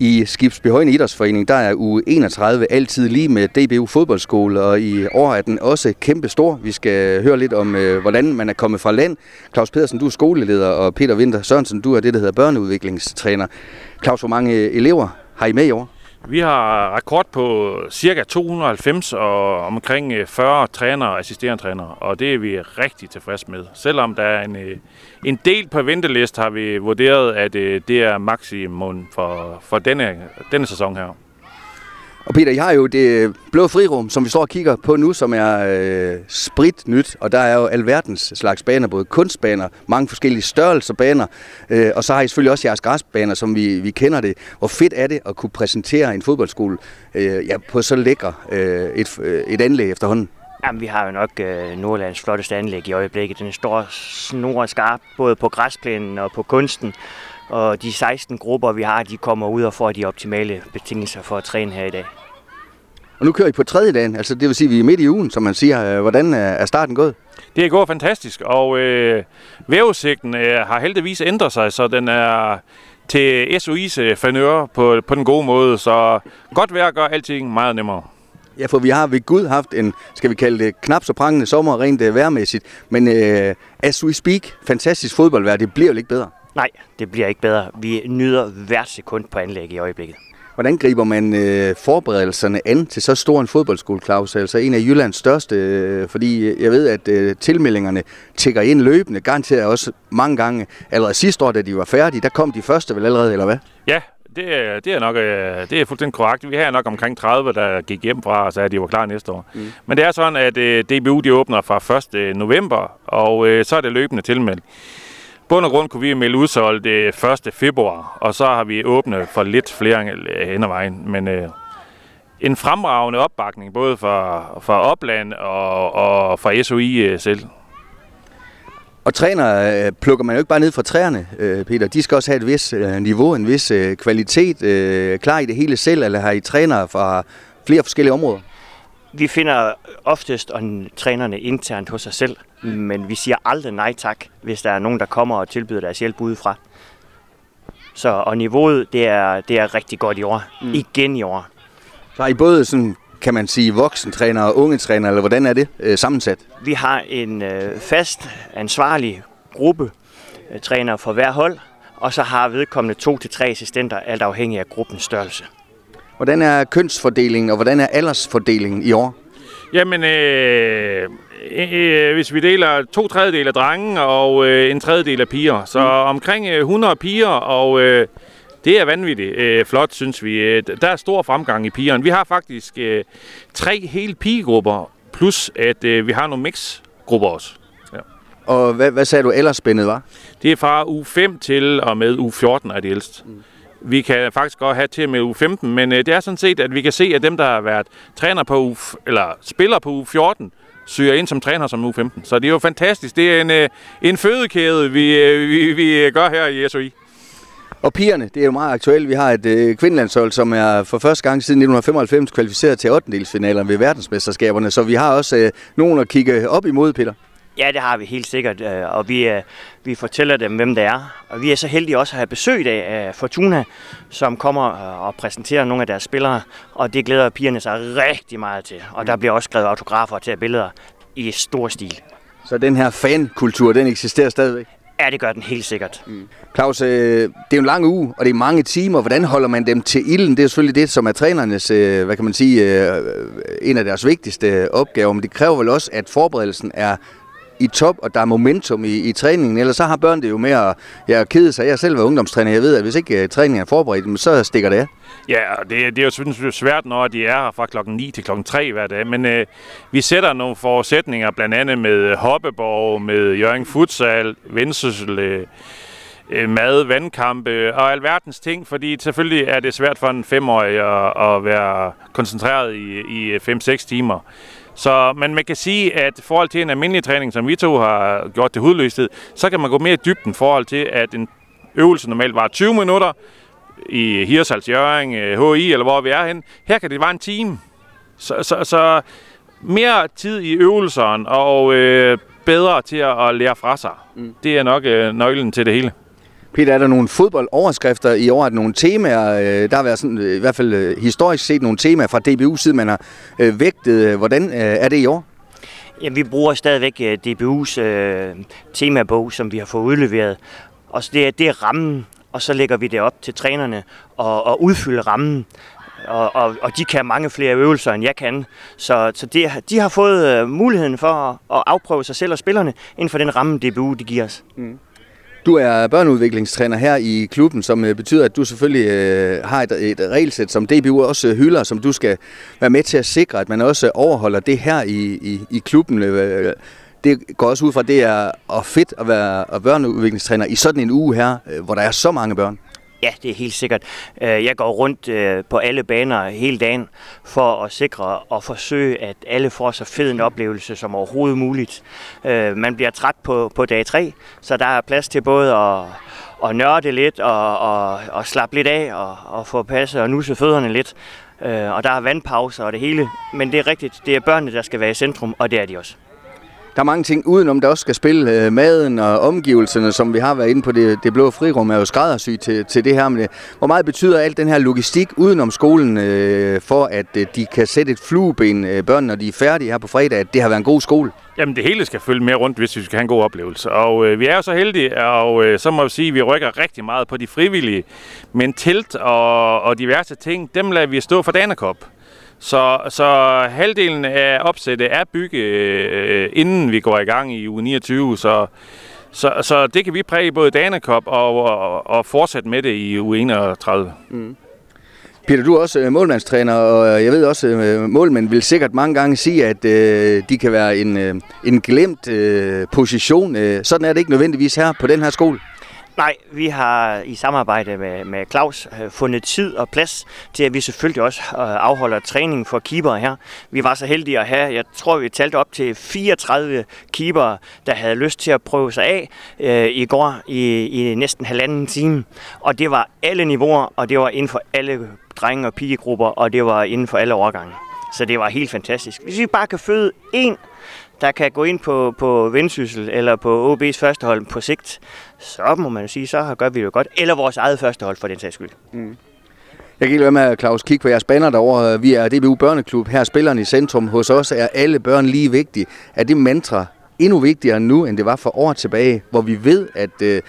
I Skibsbehøjende Idrætsforening, der er uge 31 altid lige med DBU fodboldskole, og i år er den også kæmpe stor. Vi skal høre lidt om, øh, hvordan man er kommet fra land. Claus Pedersen, du er skoleleder, og Peter Winter Sørensen, du er det, der hedder børneudviklingstræner. Claus, hvor mange elever har I med i år? Vi har rekord på cirka 290 og omkring øh, 40 trænere og assisterende trænere, og det er vi rigtig tilfredse med. Selvom der er en, øh, en del på ventelist, har vi vurderet, at øh, det er maksimum for, for denne, denne sæson her. Og Peter, jeg har jo det øh, blå frirum, som vi står og kigger på nu, som er øh, sprit nyt, og der er jo alverdens slags baner, både kunstbaner, mange forskellige størrelser baner, øh, og så har I selvfølgelig også jeres græsbaner, som vi, vi kender det. Hvor fedt er det at kunne præsentere en fodboldskole øh, ja, på så lækker øh, et, øh, et anlæg efterhånden? Jamen, vi har jo nok øh, Nordlands flotteste anlæg i øjeblikket. Den står snor skarp, både på græsplænen og på kunsten. Og de 16 grupper, vi har, de kommer ud og får de optimale betingelser for at træne her i dag. Og nu kører I på tredje dagen, altså det vil sige, at vi er midt i ugen, som man siger. Hvordan er starten gået? Det er gået fantastisk, og øh, vævesigten øh, har heldigvis ændret sig, så den er til SOI's øh, fanør på, på den gode måde. Så godt vejr gør alting meget nemmere. Ja, for vi har ved Gud haft en, skal vi kalde det, knap så prangende sommer rent uh, vejrmæssigt. Men uh, as we speak, fantastisk fodboldvejr, det bliver jo ikke bedre. Nej, det bliver ikke bedre. Vi nyder hvert sekund på anlæg i øjeblikket. Hvordan griber man øh, forberedelserne an til så stor en fodboldskole, Claus? Altså en af Jyllands største, øh, fordi jeg ved, at øh, tilmeldingerne tigger ind løbende, garanteret også mange gange. Allerede sidste år, da de var færdige, der kom de første vel allerede, eller hvad? Ja, det er, det er nok øh, det er fuldstændig korrekt. Vi har nok omkring 30, der gik hjem fra og sagde, at de var klar næste år. Mm. Men det er sådan, at øh, DBU de åbner fra 1. november, og øh, så er det løbende tilmeldt bund og grund kunne vi melde udsolgt det 1. februar, og så har vi åbnet for lidt flere øh, hen ad vejen. Men øh, en fremragende opbakning, både fra, fra Opland og, og fra SOI øh, selv. Og træner øh, plukker man jo ikke bare ned fra træerne, øh, Peter. De skal også have et vis øh, niveau, en vis øh, kvalitet. Øh, klar i det hele selv, eller har I trænere fra flere forskellige områder? Vi finder oftest og trænerne internt hos os selv, men vi siger aldrig nej tak, hvis der er nogen, der kommer og tilbyder deres hjælp udefra. Så, og niveauet, det er, det er rigtig godt i år. Mm. Igen i år. Så har I både sådan, kan man sige, voksentræner og unge træner, eller hvordan er det øh, sammensat? Vi har en øh, fast, ansvarlig gruppe øh, træner for hver hold, og så har vedkommende to til tre assistenter, alt afhængig af gruppens størrelse. Hvordan er kønsfordelingen, og hvordan er aldersfordelingen i år? Jamen, øh, øh, hvis vi deler to tredjedel af drenge og øh, en tredjedel af piger, så mm. omkring 100 piger, og øh, det er vanvittigt øh, flot, synes vi. Der er stor fremgang i pigerne. Vi har faktisk øh, tre hele pigegrupper, plus at øh, vi har nogle mixgrupper også. Ja. Og hvad, hvad sagde du ellers spændet var? Det er fra u 5 til og med u 14 er det ældst. Mm. Vi kan faktisk godt have til med u 15, men øh, det er sådan set, at vi kan se, at dem, der har været træner på u, eller spiller på u 14, søger ind som træner som u 15. Så det er jo fantastisk. Det er en, øh, en fødekæde, vi, øh, vi, vi øh, gør her i SOI. Og pigerne, det er jo meget aktuelt. Vi har et øh, kvindelandshold, som er for første gang siden 1995 kvalificeret til 8. ved verdensmesterskaberne. Så vi har også øh, nogen at kigge op imod, Peter. Ja, det har vi helt sikkert, øh, og vi, øh, vi fortæller dem, hvem det er. Og vi er så heldige også at have besøg af Fortuna, som kommer øh, og præsenterer nogle af deres spillere, og det glæder pigerne sig rigtig meget til. Og der bliver også skrevet autografer til billeder i stor stil. Så den her fankultur, den eksisterer stadigvæk? Ja, det gør den helt sikkert. Mm. Claus, det er jo en lang uge, og det er mange timer. Hvordan holder man dem til ilden? Det er selvfølgelig det, som er trænernes, hvad kan man sige, en af deres vigtigste opgaver. Men det kræver vel også, at forberedelsen er i top, og der er momentum i, i træningen, ellers så har børn det jo med at ja, kede sig. Jeg selv var ungdomstræner, jeg ved, at hvis ikke øh, træningen er forberedt, så stikker det af. Ja, det, det er jo selvfølgelig svært, når de er her fra klokken 9 til klokken 3 hver dag, men øh, vi sætter nogle forudsætninger, blandt andet med Hoppeborg, med Jørgen Futsal, Vendsyssel, øh, uh, mad, vandkampe og alverdens ting, fordi selvfølgelig er det svært for en femårig at, at være koncentreret i, i 5-6 timer. Så, men man kan sige, at i forhold til en almindelig træning, som vi to har gjort til hudløshed, så kan man gå mere i dybden i forhold til, at en øvelse normalt var 20 minutter i Hirsals Jørgen, HI eller hvor vi er hen. Her kan det være en time. Så, så, så mere tid i øvelserne og øh, bedre til at, at lære fra sig. Mm. Det er nok øh, nøglen til det hele. Peter, er der nogle fodboldoverskrifter i år? Er der nogle temaer? Øh, der har været sådan, øh, i hvert fald øh, historisk set nogle temaer fra DBU, siden man har vægtet. Hvordan er det i år? Ja, vi bruger stadigvæk DBU's øh, temabog, som vi har fået udleveret. Og det er, det er rammen, og så lægger vi det op til trænerne og, og udfylde rammen. Og, og, og de kan mange flere øvelser, end jeg kan. Så, så det, de har fået muligheden for at, at afprøve sig selv og spillerne inden for den ramme, DBU de giver os. Mm. Du er børneudviklingstræner her i klubben, som øh, betyder, at du selvfølgelig øh, har et, et regelsæt, som DBU også øh, hylder, som du skal være med til at sikre, at man også øh, overholder det her i, i, i klubben. Det går også ud fra, at det er og fedt at være børneudviklingstræner i sådan en uge her, hvor der er så mange børn. Ja, det er helt sikkert. Øh, jeg går rundt øh, på alle baner hele dagen for at sikre og forsøge, at alle får så fed en oplevelse som overhovedet muligt. Øh, man bliver træt på, på dag 3, så der er plads til både at, at nørde lidt og, og, og slappe lidt af og, og få passet og nusse fødderne lidt. Og der er vandpauser og det hele. Men det er rigtigt, det er børnene, der skal være i centrum, og det er de også der er mange ting udenom, der også skal spille. Øh, maden og omgivelserne, som vi har været inde på, det, det blå frirum er jo skræddersy til, til det her. Men øh, hvor meget betyder alt den her logistik udenom skolen øh, for, at øh, de kan sætte et flueben, øh, børn, når de er færdige her på fredag, at det har været en god skole? Jamen det hele skal følge med rundt, hvis vi skal have en god oplevelse. Og øh, vi er jo så heldige, og øh, så må vi sige, at vi rykker rigtig meget på de frivillige. Men telt og, og diverse ting, dem lader vi stå for Danekop. Så, så halvdelen af opsættet er bygget, øh, inden vi går i gang i uge 29, så, så, så det kan vi præge både Danekop og, og, og fortsætte med det i uge 31. Mm. Peter, du er også øh, målmandstræner, og øh, jeg ved også, at målmænd vil sikkert mange gange sige, at øh, de kan være en, øh, en glemt øh, position. Sådan er det ikke nødvendigvis her på den her skole. Nej, vi har i samarbejde med, med Claus øh, fundet tid og plads til, at vi selvfølgelig også øh, afholder træning for keeper her. Vi var så heldige at have, jeg tror vi talte op til 34 keeper, der havde lyst til at prøve sig af øh, i går i, i næsten halvanden time. Og det var alle niveauer, og det var inden for alle drenge- og pigegrupper, og det var inden for alle årgange. Så det var helt fantastisk. Hvis vi bare kan føde en der kan gå ind på, på Vendsyssel eller på OB's førstehold på sigt, så må man jo sige, så gør vi det godt. Eller vores eget førstehold for den sags skyld. Mm. Jeg kan ikke være med, Claus, kigge på jeres banner derovre. Vi er DBU Børneklub. Her spillerne i centrum. Hos os er alle børn lige vigtige. Er det mantra endnu vigtigere nu, end det var for år tilbage, hvor vi ved, at øh,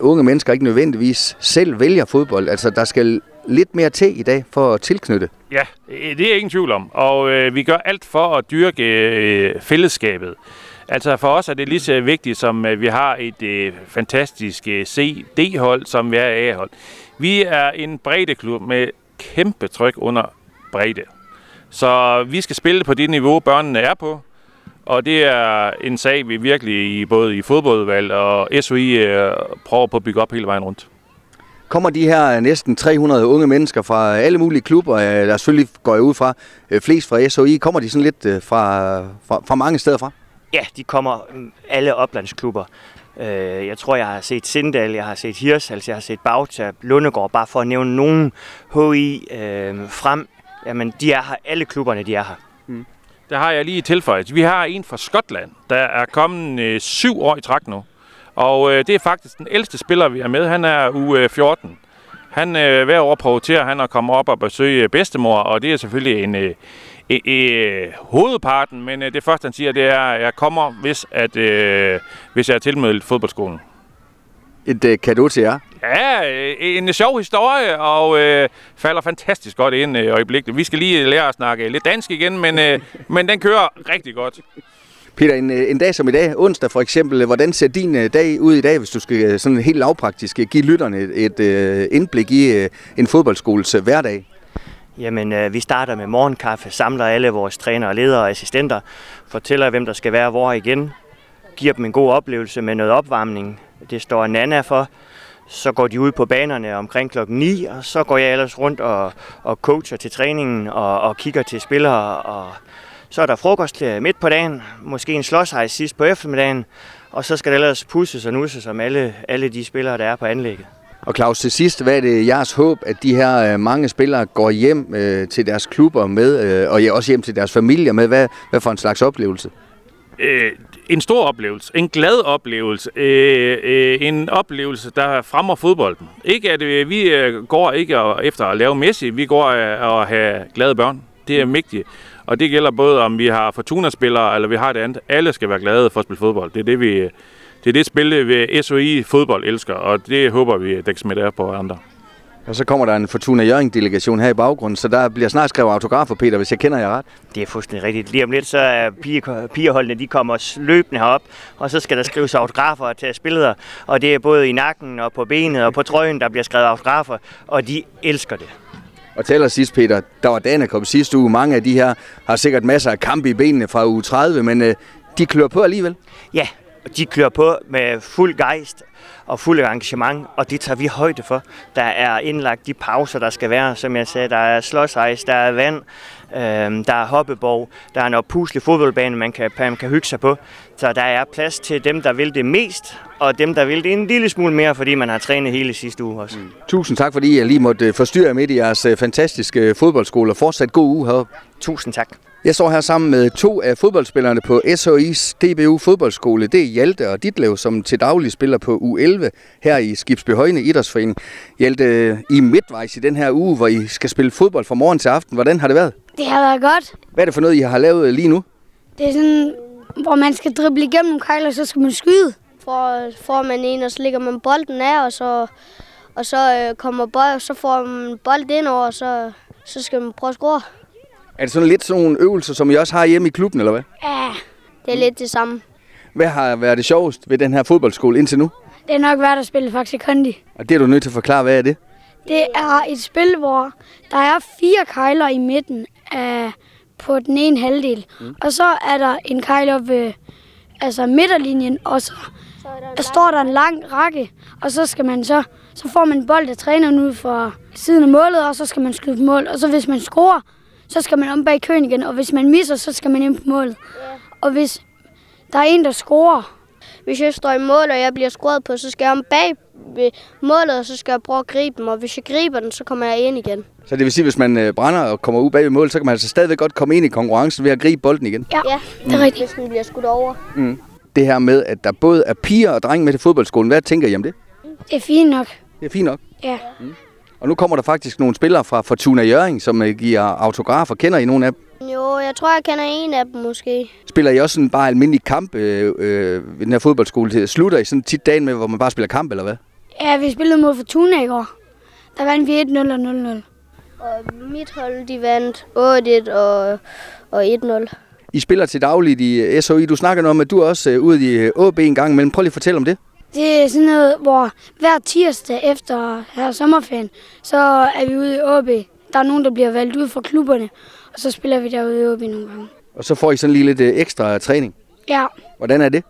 unge mennesker ikke nødvendigvis selv vælger fodbold. Altså, der skal lidt mere til i dag for at tilknytte. Ja, øh, det er ingen tvivl om. Og øh, vi gør alt for at dyrke øh, fællesskabet. Altså for os er det lige så vigtigt, som øh, vi har et øh, fantastisk øh, CD-hold, som vi er A-hold. Vi er en breddeklub med kæmpe tryk under bredde. Så vi skal spille på det niveau, børnene er på. Og det er en sag, vi virkelig i både i fodboldvalg og SOI øh, prøver på at bygge op hele vejen rundt. Kommer de her næsten 300 unge mennesker fra alle mulige klubber, øh, der selvfølgelig går jeg ud fra, øh, flest fra SOI, kommer de sådan lidt fra, fra, fra mange steder fra? Ja, de kommer mm, alle oplandsklubber. Jeg tror, jeg har set Sindal, jeg har set Hirshals, jeg har set Bagtab, Lundegård, bare for at nævne nogen HI øh, frem. Jamen, de er her, alle klubberne de er her. Mm. Der har jeg lige tilføjet. Vi har en fra Skotland, der er kommet øh, syv år i træk nu. Og øh, det er faktisk den ældste spiller, vi har med. Han er uge 14. Han øh, hver år prioriterer han at komme op og besøge bedstemor, og det er selvfølgelig en, øh, øh, øh, hovedparten, men øh, det første han siger, det er, at jeg kommer, hvis, at, øh, hvis jeg er tilmeldt fodboldskolen. Et øh, kado til jer. Ja, øh, en sjov historie, og øh, falder fantastisk godt ind i øh, øjeblikket. Vi skal lige lære at snakke lidt dansk igen, men, øh, men den kører rigtig godt. Peter, en, øh, en dag som i dag, onsdag for eksempel, øh, hvordan ser din øh, dag ud i dag, hvis du skal sådan helt lavpraktisk give lytterne et, et indblik i en fodboldskoles hverdag? Jamen, øh, vi starter med morgenkaffe, samler alle vores trænere, ledere og assistenter, fortæller, hvem der skal være hvor igen, giver dem en god oplevelse med noget opvarmning. Det står Nana for. Så går de ud på banerne omkring klokken 9, og så går jeg ellers rundt og, og coacher til træningen og, og kigger til spillere. Og så er der frokost midt på dagen, måske en slåshejs sidst på eftermiddagen, og så skal det ellers pusses og nusses om alle, alle de spillere, der er på anlægget. Og Claus, til sidst, hvad er det jeres håb, at de her øh, mange spillere går hjem øh, til deres klubber med, øh, og også hjem til deres familier med? Hvad, hvad for en slags oplevelse? øh, en stor oplevelse, en glad oplevelse, øh, øh, en oplevelse, der fremmer fodbolden. Ikke at øh, vi øh, går ikke efter at lave Messi, vi går øh, at have glade børn. Det er vigtigt. Og det gælder både om vi har Fortuna-spillere, eller vi har det andet. Alle skal være glade for at spille fodbold. Det er det, vi, det er det spil, vi SOI fodbold elsker, og det håber vi, at det kan smitte af på andre. Og så kommer der en Fortuna Jørgen-delegation her i baggrunden, så der bliver snart skrevet autografer, Peter, hvis jeg kender jer ret. Det er fuldstændig rigtigt. Lige om lidt, så er pigerholdene, de kommer løbende herop, og så skal der skrives autografer og tages billeder. Og det er både i nakken og på benet og på trøjen, der bliver skrevet autografer, og de elsker det. Og til allersidst, Peter, der var Danekom sidste uge. Mange af de her har sikkert masser af kampe i benene fra uge 30, men øh, de klør på alligevel. Ja, de klør på med fuld gejst og fuld engagement, og det tager vi højde for. Der er indlagt de pauser, der skal være, som jeg sagde. Der er slåsejs, der er vand, øh, der er hoppeborg, der er en oppuslig fodboldbane, man kan, man kan hygge sig på. Så der er plads til dem, der vil det mest, og dem, der vil det en lille smule mere, fordi man har trænet hele sidste uge også. Mm. Tusind tak, fordi jeg lige måtte forstyrre midt i jeres øh, fantastiske fodboldskole, og fortsat god uge heroppe. Tusind tak. Jeg står her sammen med to af fodboldspillerne på SOI's DBU fodboldskole. Det er Hjalte og Ditlev, som til daglig spiller på U11 her i Skibsby Højne Idrætsforening. Hjalte, I midtvejs i den her uge, hvor I skal spille fodbold fra morgen til aften. Hvordan har det været? Det har været godt. Hvad er det for noget, I har lavet lige nu? Det er sådan, hvor man skal drible igennem nogle kejler, så skal man skyde. For, får man en, og så ligger man bolden af, og så, og så øh, kommer bold, så får man bold ind over, og så, så skal man prøve at score. Er det sådan lidt sådan nogle øvelser, som I også har hjemme i klubben, eller hvad? Ja, det er lidt det samme. Hvad har været det sjovest ved den her fodboldskole indtil nu? Det er nok været at spille Faxe Kondi. Og det er du nødt til at forklare, hvad er det? Det er et spil, hvor der er fire kejler i midten af, på den ene halvdel. Mm. Og så er der en kejler ved altså midterlinjen, og så, så der, står der en lang række, og så skal man så, så får man en bold af træneren ud fra siden af målet, og så skal man skyde mål. Og så hvis man scorer, så skal man om bag køen igen, og hvis man misser, så skal man ind på målet. Ja. Og hvis der er en, der scorer, hvis jeg står i mål, og jeg bliver scoret på, så skal jeg om bag ved målet, og så skal jeg prøve at gribe dem. Og hvis jeg griber den, så kommer jeg ind igen. Så det vil sige, at hvis man øh, brænder og kommer ud bag ved målet, så kan man altså stadigvæk godt komme ind i konkurrencen ved at gribe bolden igen? Ja, ja det er rigtigt. Hvis den bliver skudt over. Mm. Det her med, at der både er piger og drenge med til fodboldskolen. Hvad tænker I om det? Det er fint nok. Det er fint nok? Ja. Mm. Og nu kommer der faktisk nogle spillere fra Fortuna Jørgen, som øh, giver autografer. Kender I nogen af dem? Jo, jeg tror, jeg kender en af dem måske. Spiller I også sådan bare almindelig kamp øh, øh, ved den her fodboldskole? Slutter I sådan tit dagen med, hvor man bare spiller kamp, eller hvad? Ja, vi spillede mod Fortuna i går. Der vandt vi 1-0 og 0-0. Og mit hold, de vandt 8-1 og, og 1-0. I spiller til dagligt i SOI. Du snakker noget om, at du er også øh, ude i AB en gang imellem. Prøv lige at fortælle om det. Det er sådan noget, hvor hver tirsdag efter her sommerferien, så er vi ude i AB. Der er nogen, der bliver valgt ud fra klubberne, og så spiller vi derude i AB nogle gange. Og så får I sådan lige lidt ekstra træning? Ja. Hvordan er det?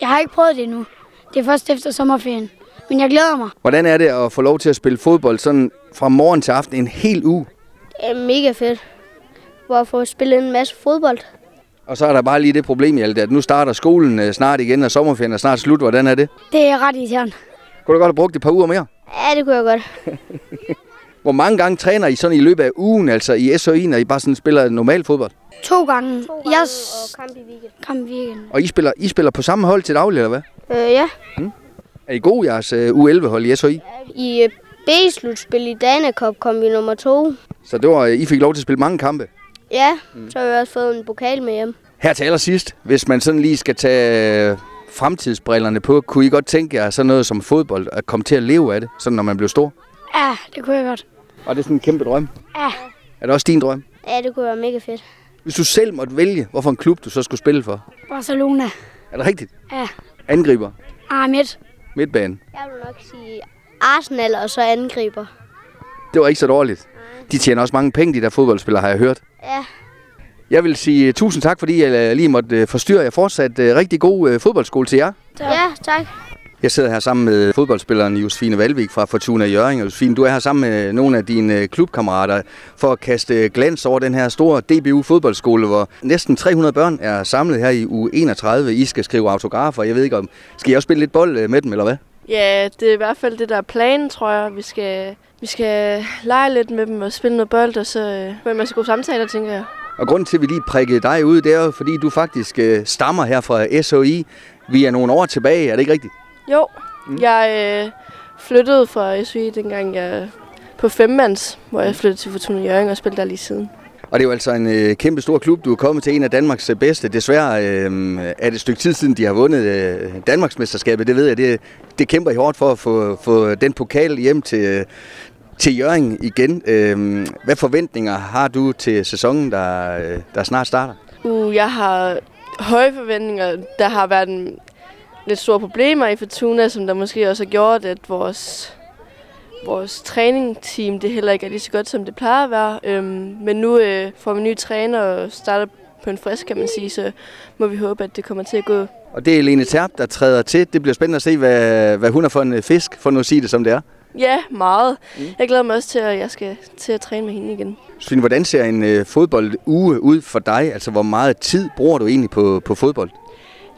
Jeg har ikke prøvet det endnu. Det er først efter sommerferien. Men jeg glæder mig. Hvordan er det at få lov til at spille fodbold sådan fra morgen til aften en hel uge? Det er mega fedt. Hvor at få spillet en masse fodbold. Og så er der bare lige det problem, Hjalte, at nu starter skolen øh, snart igen, og sommerferien er snart slut. Hvordan er det? Det er ret irriterende. Kunne du godt have brugt et par uger mere? Ja, det kunne jeg godt. Hvor mange gange træner I sådan i løbet af ugen, altså i SOI, når I bare sådan spiller normal fodbold? To gange. To gange yes. og kamp i weekend. Kamp i weekend. Og I spiller, I spiller på samme hold til daglig, eller hvad? Øh, ja. Hmm? Er I gode jeres uh, U11-hold i SOI? I uh, B-slutspil i Dana Cup kom vi nummer to. Så det var, I fik lov til at spille mange kampe? Ja, mm. så har vi også fået en pokal med hjem. Her til allersidst, hvis man sådan lige skal tage fremtidsbrillerne på, kunne I godt tænke jer sådan noget som fodbold, at komme til at leve af det, sådan når man bliver stor? Ja, det kunne jeg godt. Og det er sådan en kæmpe drøm? Ja. Er det også din drøm? Ja, det kunne være mega fedt. Hvis du selv måtte vælge, hvorfor en klub du så skulle spille for? Barcelona. Er det rigtigt? Ja. Angriber? Ah, midt. Midtbane? Jeg vil nok sige Arsenal og så angriber. Det var ikke så dårligt. De tjener også mange penge, de der fodboldspillere, har jeg hørt. Ja. Jeg vil sige tusind tak, fordi jeg lige måtte forstyrre jer fortsat. Rigtig god fodboldskole til jer. Tak. Ja, tak. Jeg sidder her sammen med fodboldspilleren Josefine Valvik fra Fortuna Jørgen. Josefine, du er her sammen med nogle af dine klubkammerater for at kaste glans over den her store DBU fodboldskole, hvor næsten 300 børn er samlet her i uge 31. I skal skrive autografer. Jeg ved ikke om, skal I også spille lidt bold med dem, eller hvad? Ja, det er i hvert fald det, der er planen, tror jeg. Vi skal, vi skal lege lidt med dem og spille noget bold, og så øh, få en masse gode samtaler, tænker jeg. Og grunden til, at vi lige prikkede dig ud, det er jo, fordi du faktisk øh, stammer her fra SOI. Vi er nogle år tilbage, er det ikke rigtigt? Jo, mm. jeg øh, flyttede fra SUI, dengang jeg på femmands, hvor jeg flyttede til Fortuna Jørgen og spillede der lige siden. Og det er jo altså en øh, kæmpe stor klub. Du er kommet til en af Danmarks øh, bedste. Desværre øh, er det et stykke tid siden, de har vundet øh, Danmarksmesterskabet. Det ved jeg, det, det kæmper I hårdt for at få, få den pokal hjem til, til Jørgen igen. Øh, hvad forventninger har du til sæsonen, der, øh, der snart starter? Uh, jeg har høje forventninger. Der har været en, lidt store problemer i Fortuna, som der måske også har gjort, at vores vores træningsteam det heller ikke er lige så godt, som det plejer at være. Øhm, men nu øh, får vi en ny træner og starter på en frisk, kan man sige, så må vi håbe, at det kommer til at gå. Og det er Lene Terp, der træder til. Det bliver spændende at se, hvad, hvad hun er for en fisk, for nu at sige det, som det er. Ja, meget. Mm. Jeg glæder mig også til, at jeg skal til at træne med hende igen. Svend, hvordan ser en øh, fodbolduge ud for dig? Altså, hvor meget tid bruger du egentlig på, på fodbold?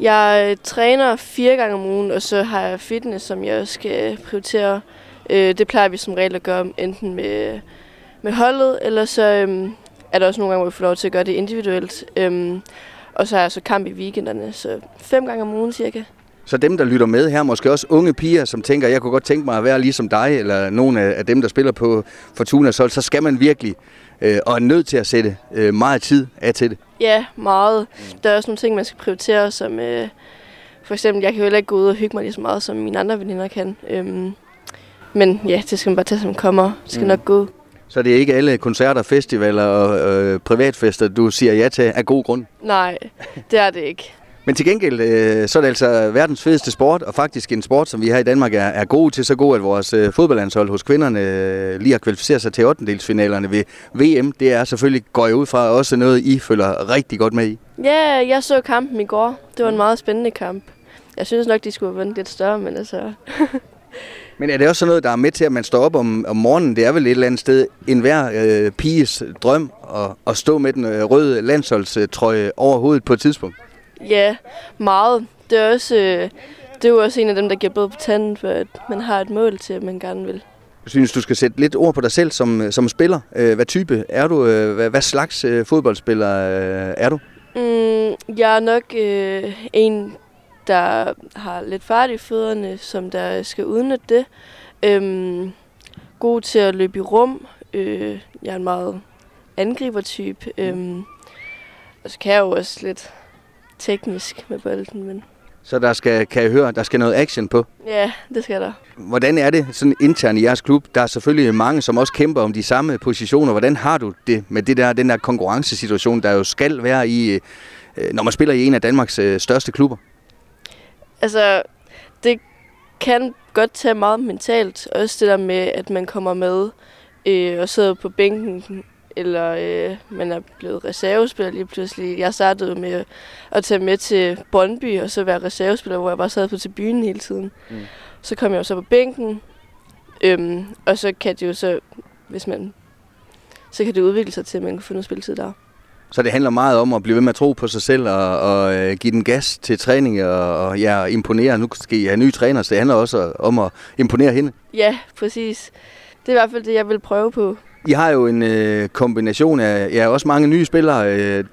Jeg øh, træner fire gange om ugen, og så har jeg fitness, som jeg skal prioritere Øh, det plejer vi som regel at gøre enten med, med holdet, eller så øhm, er der også nogle gange, hvor vi får lov til at gøre det individuelt. Øhm, og så er jeg så kamp i weekenderne, så fem gange om ugen cirka. Så dem, der lytter med her, måske også unge piger, som tænker, jeg kunne godt tænke mig at være ligesom dig, eller nogle af dem, der spiller på Fortuna, så, så skal man virkelig øh, og er nødt til at sætte øh, meget tid af til det. Ja, meget. Der er også nogle ting, man skal prioritere, som øh, for eksempel, jeg kan jo heller ikke gå ud og hygge mig lige så meget, som mine andre veninder kan. Øhm, men ja, det skal man bare tage, som kommer. Det skal mm. nok gå. Så det er ikke alle koncerter, festivaler og øh, privatfester, du siger ja til af god grund? Nej, det er det ikke. Men til gengæld, øh, så er det altså verdens fedeste sport, og faktisk en sport, som vi her i Danmark er, er gode til, så god, at vores øh, fodboldlandshold hos kvinderne øh, lige har kvalificeret sig til 8. ved VM. Det er selvfølgelig, går jeg ud fra, også noget, I følger rigtig godt med i. Ja, jeg så kampen i går. Det var en meget spændende kamp. Jeg synes nok, de skulle have vundet lidt større, men altså... Men er det også sådan noget, der er med til, at man står op om, om morgenen? Det er vel et eller andet sted en hver øh, piges drøm at, at stå med den øh, røde landsholdstrøje over hovedet på et tidspunkt? Ja, meget. Det er også, øh, det er jo også en af dem, der giver både på tanden, for at man har et mål til, at man gerne vil. Jeg synes, du skal sætte lidt ord på dig selv som, som spiller. Øh, hvad type er du? Øh, hvad, hvad slags øh, fodboldspiller øh, er du? Mm, jeg er nok øh, en, der har lidt fart i fødderne, som der skal udnytte det. Øhm, god til at løbe i rum. Øh, jeg er en meget angribertype. Øhm, og så kan jeg jo også lidt teknisk med bolden, men... Så der skal, kan jeg høre, der skal noget action på? Ja, det skal der. Hvordan er det sådan internt i jeres klub? Der er selvfølgelig mange, som også kæmper om de samme positioner. Hvordan har du det med det der, den der konkurrencesituation, der jo skal være i, øh, når man spiller i en af Danmarks øh, største klubber? Altså, det kan godt tage meget mentalt. Også det der med, at man kommer med øh, og sidder på bænken, eller øh, man er blevet reservespiller lige pludselig. Jeg startede med at tage med til Brøndby, og så være reservespiller, hvor jeg bare sad på tribunen hele tiden. Mm. Så kom jeg jo så på bænken, øhm, og så kan det jo så, hvis man, så kan det udvikle sig til, at man kan få noget spilletid der. Så det handler meget om at blive ved med at tro på sig selv og, og øh, give den gas til træning og, og ja, imponere. Nu skal I have nye træner, så det handler også om at imponere hende. Ja, præcis. Det er i hvert fald det, jeg vil prøve på. I har jo en øh, kombination af ja, også mange nye spillere. Øh,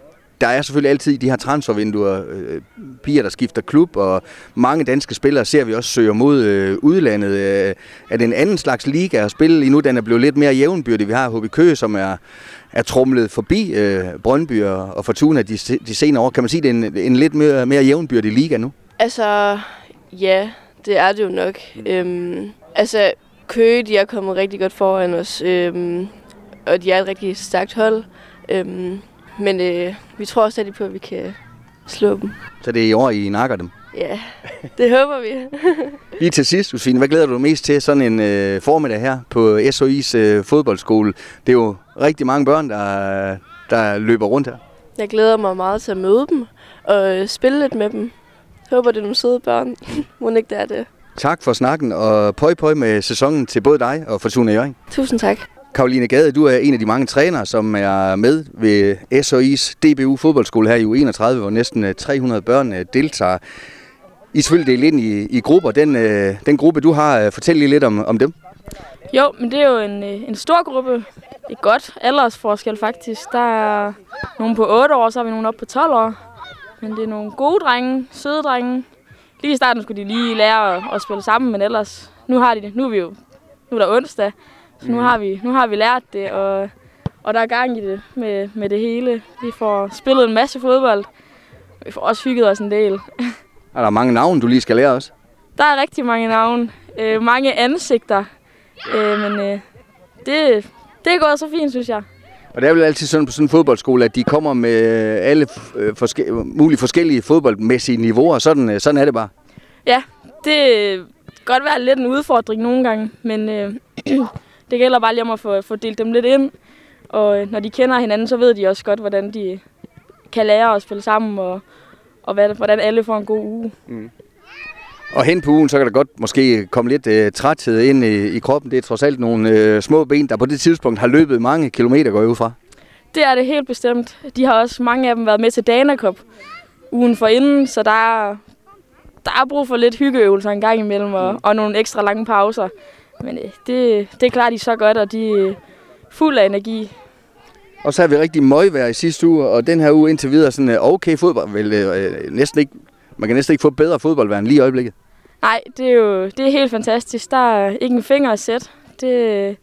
der er selvfølgelig altid de her transfervinduer, øh, piger, der skifter klub, og mange danske spillere ser vi også søger mod øh, udlandet. Øh, er det en anden slags liga at spille i nu? Den er blevet lidt mere jævnbyrdig. Vi har HB Køge, som er, er trumlet forbi øh, Brøndby og, Fortuna de, de senere år. Kan man sige, det er en, en lidt mere, mere jævnbyrdig liga nu? Altså, ja, det er det jo nok. Mm. Øhm, altså, Køge, de er kommet rigtig godt foran os, øhm, og de er et rigtig stærkt hold. Øhm, men øh, vi tror stadig på, at vi kan slå dem. Så det er i år, I nakker dem? Ja, det håber vi. Lige til sidst, Josefine, hvad glæder du dig mest til sådan en øh, formiddag her på SOI's øh, fodboldskole? Det er jo rigtig mange børn, der, der løber rundt her. Jeg glæder mig meget til at møde dem og øh, spille lidt med dem. Jeg håber, det er nogle søde børn. Må ikke det er det. Tak for snakken, og pøj pøj med sæsonen til både dig og Fortuna Jørgen. Tusind tak. Karoline Gade, du er en af de mange trænere, som er med ved SOI's DBU fodboldskole her i U31, hvor næsten øh, 300 børn øh, deltager. I er selvfølgelig delt ind i, i grupper. Den, øh, den gruppe, du har, fortæl lige lidt om, om dem. Jo, men det er jo en, en stor gruppe. et godt aldersforskel faktisk. Der er nogen på 8 år, så har vi nogen op på 12 år. Men det er nogle gode drenge, søde drenge. Lige i starten skulle de lige lære at, at spille sammen, men ellers, nu har de det. Nu er vi jo, nu er der onsdag, så nu har vi, nu har vi lært det, og, og der er gang i det med, med det hele. Vi får spillet en masse fodbold. Vi får også hygget os en del. Er der mange navne, du lige skal lære os? Der er rigtig mange navne. Øh, mange ansigter. Øh, men øh, det, det er gået så fint, synes jeg. Og det er vel altid sådan på sådan en fodboldskole, at de kommer med alle øh, forske- mulige forskellige fodboldmæssige niveauer. Sådan, øh, sådan er det bare. Ja, det kan godt være lidt en udfordring nogle gange, men øh, det gælder bare lige om at få, få delt dem lidt ind. Og øh, når de kender hinanden, så ved de også godt, hvordan de kan lære at spille sammen, og, og hvad, hvordan alle får en god uge. Og hen på ugen, så kan der godt måske komme lidt øh, træthed ind i, i kroppen. Det er trods alt nogle øh, små ben, der på det tidspunkt har løbet mange kilometer, går jeg ud fra. Det er det helt bestemt. De har også mange af dem været med til Dana Cup ugen for inden, så der er, der er brug for lidt hyggeøvelser en gang imellem, og, og nogle ekstra lange pauser. Men øh, det, det klarer de så godt, og de er fuld af energi. Og så har vi rigtig møgvejr i sidste uge, og den her uge indtil videre sådan øh, okay fodbold. Vel, øh, næsten ikke, man kan næsten ikke få bedre fodboldvær end lige i øjeblikket. Nej, det er jo det er helt fantastisk. Der er ikke en finger at sætte. Det,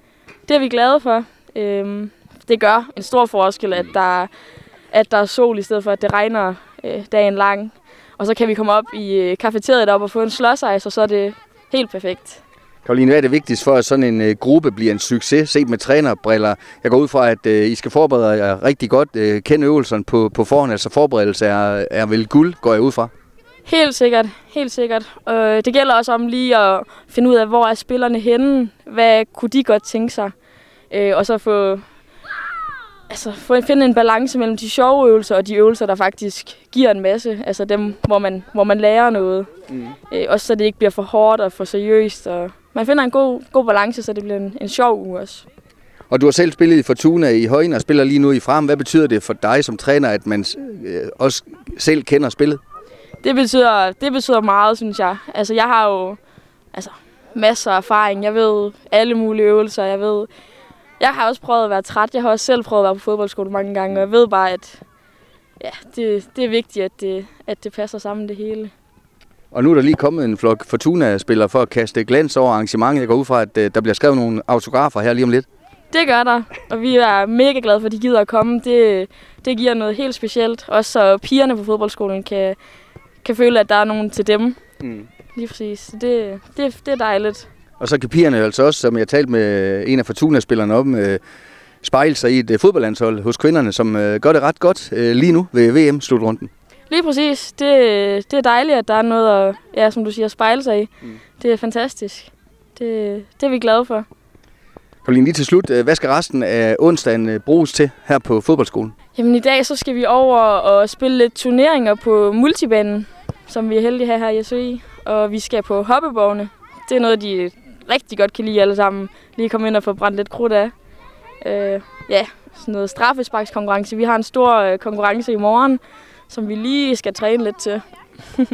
det er vi glade for. Øhm, det gør en stor forskel, at der, at der er sol i stedet for, at det regner øh, dagen lang. Og så kan vi komme op i øh, kafeteriet op og få en slåsejs, og så er det helt perfekt. Karoline, hvad er det vigtigste for, at sådan en øh, gruppe bliver en succes, set med trænerbriller? Jeg går ud fra, at øh, I skal forberede jer rigtig godt, øh, kende øvelserne på, på forhånd, altså forberedelse er, er vel guld, går jeg ud fra. Helt sikkert, helt sikkert. Øh, det gælder også om lige at finde ud af, hvor er spillerne henne, hvad kunne de godt tænke sig, øh, og så få, altså, få finde en balance mellem de sjove øvelser og de øvelser, der faktisk giver en masse, altså dem, hvor man, hvor man lærer noget. Mm. Øh, også så det ikke bliver for hårdt og for seriøst, og man finder en god, god balance, så det bliver en, en sjov uge også. Og du har selv spillet i Fortuna i Højen og spiller lige nu i Frem. Hvad betyder det for dig som træner, at man øh, også selv kender spillet? Det betyder, det betyder meget, synes jeg. Altså, jeg har jo altså, masser af erfaring. Jeg ved alle mulige øvelser. Jeg ved, jeg har også prøvet at være træt. Jeg har også selv prøvet at være på fodboldskole mange gange. Og jeg ved bare, at ja, det, det er vigtigt, at det, at det passer sammen det hele. Og nu er der lige kommet en flok Fortuna-spillere for at kaste glans over arrangementet. Jeg går ud fra, at øh, der bliver skrevet nogle autografer her lige om lidt. Det gør der, og vi er mega glade for, at de gider at komme. Det, det giver noget helt specielt. Også så pigerne på fodboldskolen kan, kan føle, at der er nogen til dem. Mm. Lige præcis. Det, det, det er dejligt. Og så kan pigerne altså også, som jeg talte med en af Fortuna-spillerne om, øh, spejle sig i et øh, fodboldlandshold hos kvinderne, som gør det ret godt lige nu ved VM-slutrunden. Lige præcis. Det, det er dejligt, at der er noget at, ja, som du siger, spejle sig i. Mm. Det er fantastisk. Det, det er vi glade for. Karoline, lige til slut. øh, Hvad skal resten af onsdagen øh, bruges til her på fodboldskolen? Jamen i dag så skal vi over og spille lidt turneringer på multibanen, som vi er heldige at have her i SOI. Og vi skal på hoppeborgene. Det er noget, de rigtig godt kan lide alle sammen. Lige komme ind og få brændt lidt krudt af. Øh, ja, sådan noget straffesparkskonkurrence. Vi har en stor øh, konkurrence i morgen, som vi lige skal træne lidt til.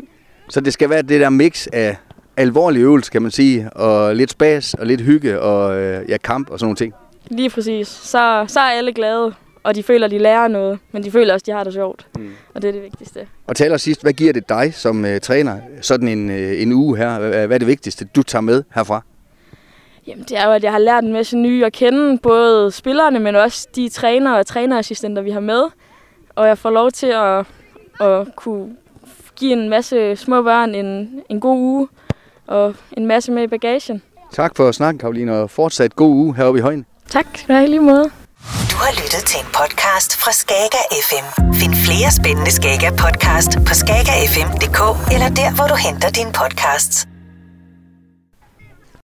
Så det skal være det der mix af alvorlig øvelse, kan man sige, og lidt spas og lidt hygge og øh, ja, kamp og sådan nogle ting. Lige præcis. Så, så er alle glade, og de føler, de lærer noget, men de føler også, de har det sjovt. Mm. Og det er det vigtigste. Og til allersidst, hvad giver det dig som øh, træner sådan en, øh, en uge her? Hvad hvad er det vigtigste, du tager med herfra? Jamen, det er jo, at jeg har lært en masse nye at kende, både spillerne, men også de trænere og trænerassistenter, vi har med. Og jeg får lov til at, at kunne give en masse små børn en, en god uge, og en masse med i bagagen. Tak for snakken, Karoline, og fortsat god uge heroppe i højen. Tak skal du have lige måde. Du har lyttet til en podcast fra Skager FM. Find flere spændende Skager podcast på skagerfm.dk eller der, hvor du henter dine podcasts.